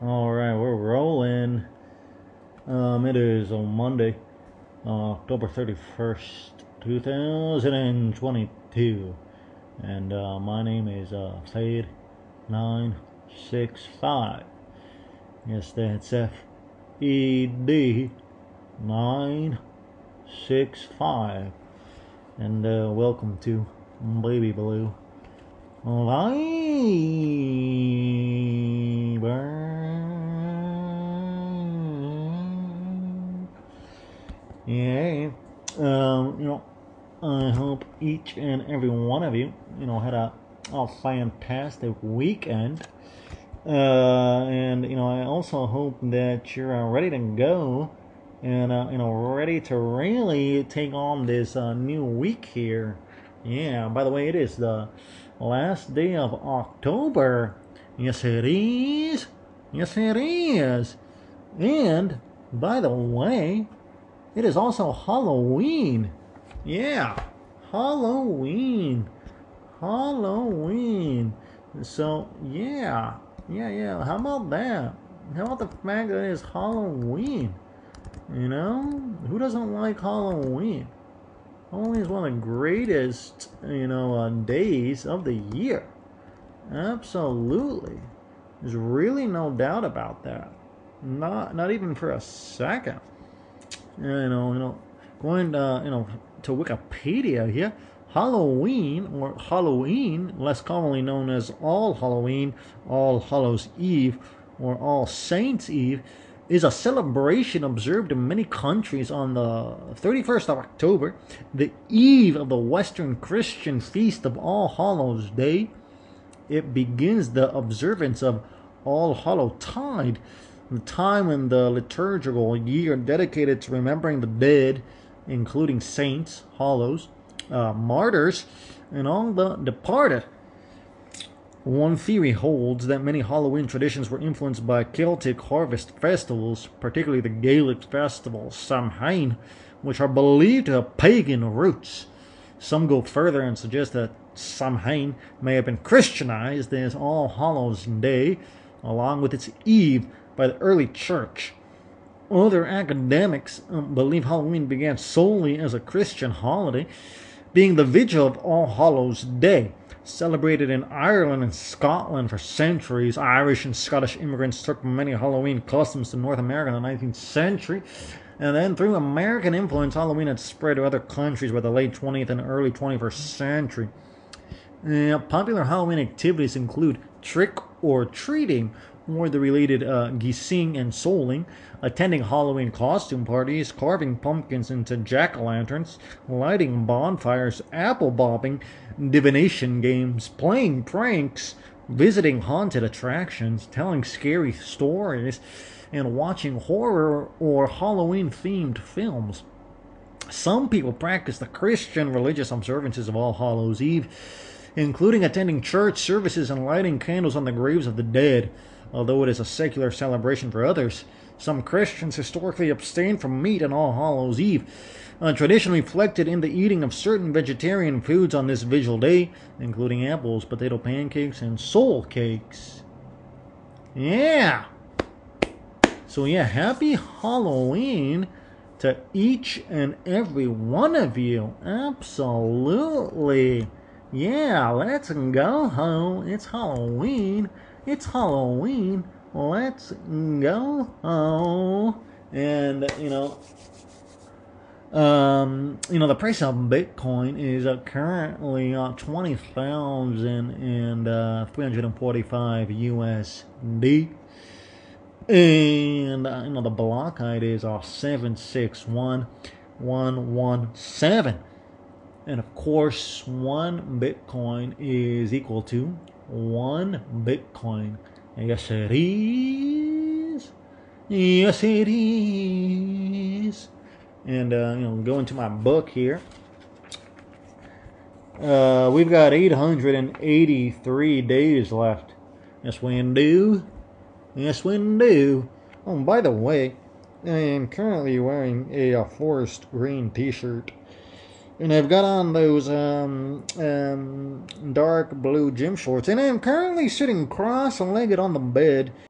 All right, we're rolling. Um, it is on Monday, uh, October 31st, 2022. And uh, my name is uh, Fed965. Yes, that's F E D 965. And uh, welcome to Baby Blue. Live. Um, you know, I hope each and every one of you, you know, had a, a fantastic weekend. Uh, and, you know, I also hope that you're uh, ready to go and, uh, you know, ready to really take on this uh, new week here. Yeah, by the way, it is the last day of October. Yes, it is. Yes, it is. And, by the way, it is also Halloween. Yeah, Halloween. Halloween. So, yeah. Yeah, yeah. How about that? How about the fact that it's Halloween? You know? Who doesn't like Halloween? Halloween is one of the greatest, you know, uh, days of the year. Absolutely. There's really no doubt about that. Not not even for a second. You know, you know, going to, you know, to Wikipedia here, Halloween or Halloween, less commonly known as All Halloween, All Hallows Eve, or All Saints Eve, is a celebration observed in many countries on the 31st of October, the eve of the Western Christian feast of All Hallows Day. It begins the observance of All Hallow Tide, the time in the liturgical year dedicated to remembering the dead, including saints, hallows, uh, martyrs, and all the departed. One theory holds that many Halloween traditions were influenced by Celtic harvest festivals, particularly the Gaelic festival Samhain, which are believed to have pagan roots. Some go further and suggest that Samhain may have been Christianized as All Hallows Day, along with its eve, by the early church. Other academics um, believe Halloween began solely as a Christian holiday, being the vigil of All Hallows Day celebrated in Ireland and Scotland for centuries. Irish and Scottish immigrants took many Halloween customs to North America in the 19th century. And then through American influence, Halloween had spread to other countries by the late 20th and early 21st century. Uh, popular Halloween activities include trick or treating, or the related uh, guising and souling, attending Halloween costume parties, carving pumpkins into jack o' lanterns, lighting bonfires, apple bobbing, divination games, playing pranks, visiting haunted attractions, telling scary stories, and watching horror or Halloween themed films. Some people practice the Christian religious observances of All Hallows Eve, including attending church services and lighting candles on the graves of the dead. Although it is a secular celebration for others, some Christians historically abstain from meat on All Hallows Eve, uh, a tradition reflected in the eating of certain vegetarian foods on this vigil day, including apples, potato pancakes, and soul cakes. Yeah! So, yeah, happy Halloween to each and every one of you. Absolutely. Yeah, let's go home. It's Halloween. It's Halloween. Let's go home. And, you know, um, you know, the price of Bitcoin is uh, currently uh, 20,345 USD. And, uh, you know, the block ID is uh, 761117. And of course, one Bitcoin is equal to one Bitcoin. Yes, it is. Yes, it is. And, uh, you know, go into my book here. Uh, we've got 883 days left. Yes, we do. Yes, we do. Oh, by the way, I am currently wearing a, a forest green t-shirt and I've got on those um, um, dark blue gym shorts, and I'm currently sitting cross-legged on the bed